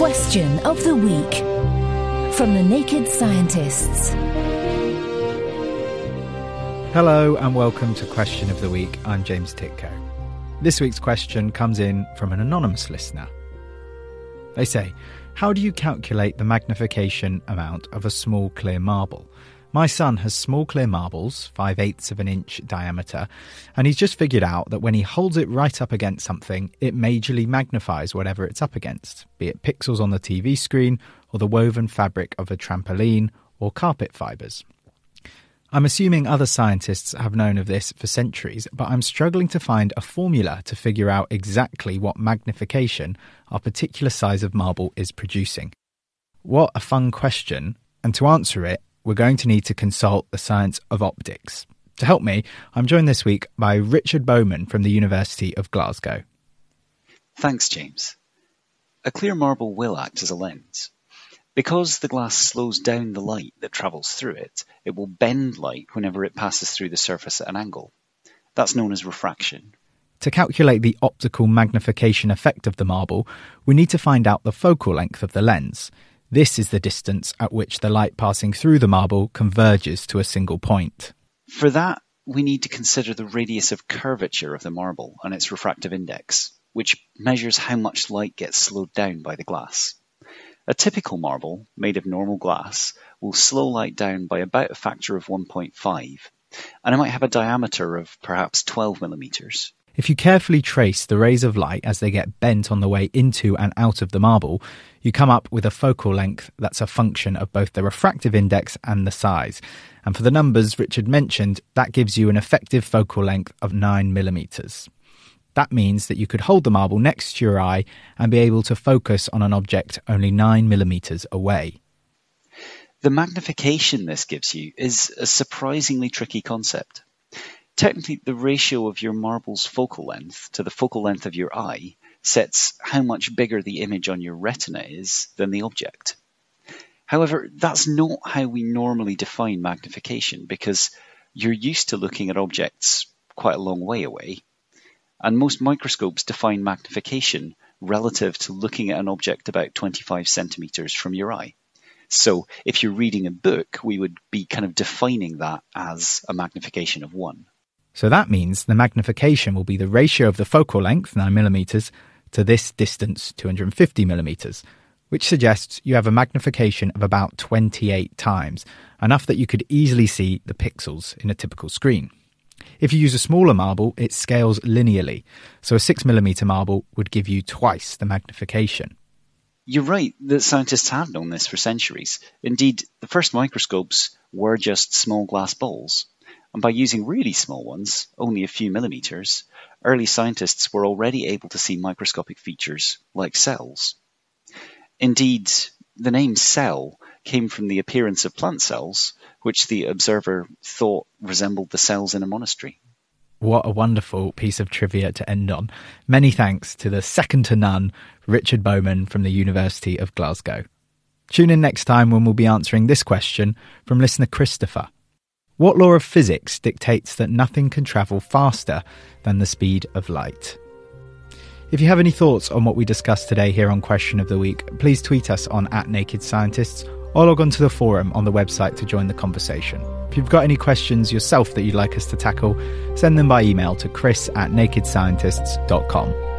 Question of the Week from the Naked Scientists. Hello and welcome to Question of the Week. I'm James Tytko. This week's question comes in from an anonymous listener. They say, How do you calculate the magnification amount of a small clear marble? My son has small clear marbles, 5 eighths of an inch diameter, and he's just figured out that when he holds it right up against something, it majorly magnifies whatever it's up against, be it pixels on the TV screen or the woven fabric of a trampoline or carpet fibres. I'm assuming other scientists have known of this for centuries, but I'm struggling to find a formula to figure out exactly what magnification our particular size of marble is producing. What a fun question, and to answer it, we're going to need to consult the science of optics. To help me, I'm joined this week by Richard Bowman from the University of Glasgow. Thanks, James. A clear marble will act as a lens. Because the glass slows down the light that travels through it, it will bend light whenever it passes through the surface at an angle. That's known as refraction. To calculate the optical magnification effect of the marble, we need to find out the focal length of the lens. This is the distance at which the light passing through the marble converges to a single point. For that, we need to consider the radius of curvature of the marble and its refractive index, which measures how much light gets slowed down by the glass. A typical marble, made of normal glass, will slow light down by about a factor of 1.5, and it might have a diameter of perhaps 12 millimeters. If you carefully trace the rays of light as they get bent on the way into and out of the marble, you come up with a focal length that's a function of both the refractive index and the size. And for the numbers Richard mentioned, that gives you an effective focal length of 9 millimeters. That means that you could hold the marble next to your eye and be able to focus on an object only 9 millimeters away. The magnification this gives you is a surprisingly tricky concept. Technically, the ratio of your marble's focal length to the focal length of your eye sets how much bigger the image on your retina is than the object. However, that's not how we normally define magnification because you're used to looking at objects quite a long way away, and most microscopes define magnification relative to looking at an object about 25 centimeters from your eye. So if you're reading a book, we would be kind of defining that as a magnification of 1. So that means the magnification will be the ratio of the focal length, 9mm, to this distance, 250mm, which suggests you have a magnification of about 28 times, enough that you could easily see the pixels in a typical screen. If you use a smaller marble, it scales linearly, so a 6mm marble would give you twice the magnification. You're right that scientists have known this for centuries. Indeed, the first microscopes were just small glass balls and by using really small ones, only a few millimeters, early scientists were already able to see microscopic features like cells. Indeed, the name cell came from the appearance of plant cells, which the observer thought resembled the cells in a monastery. What a wonderful piece of trivia to end on. Many thanks to the second to none, Richard Bowman from the University of Glasgow. Tune in next time when we'll be answering this question from listener Christopher. What law of physics dictates that nothing can travel faster than the speed of light? If you have any thoughts on what we discussed today here on Question of the Week, please tweet us on at Naked Scientists or log on to the forum on the website to join the conversation. If you've got any questions yourself that you'd like us to tackle, send them by email to chris at nakedscientists.com.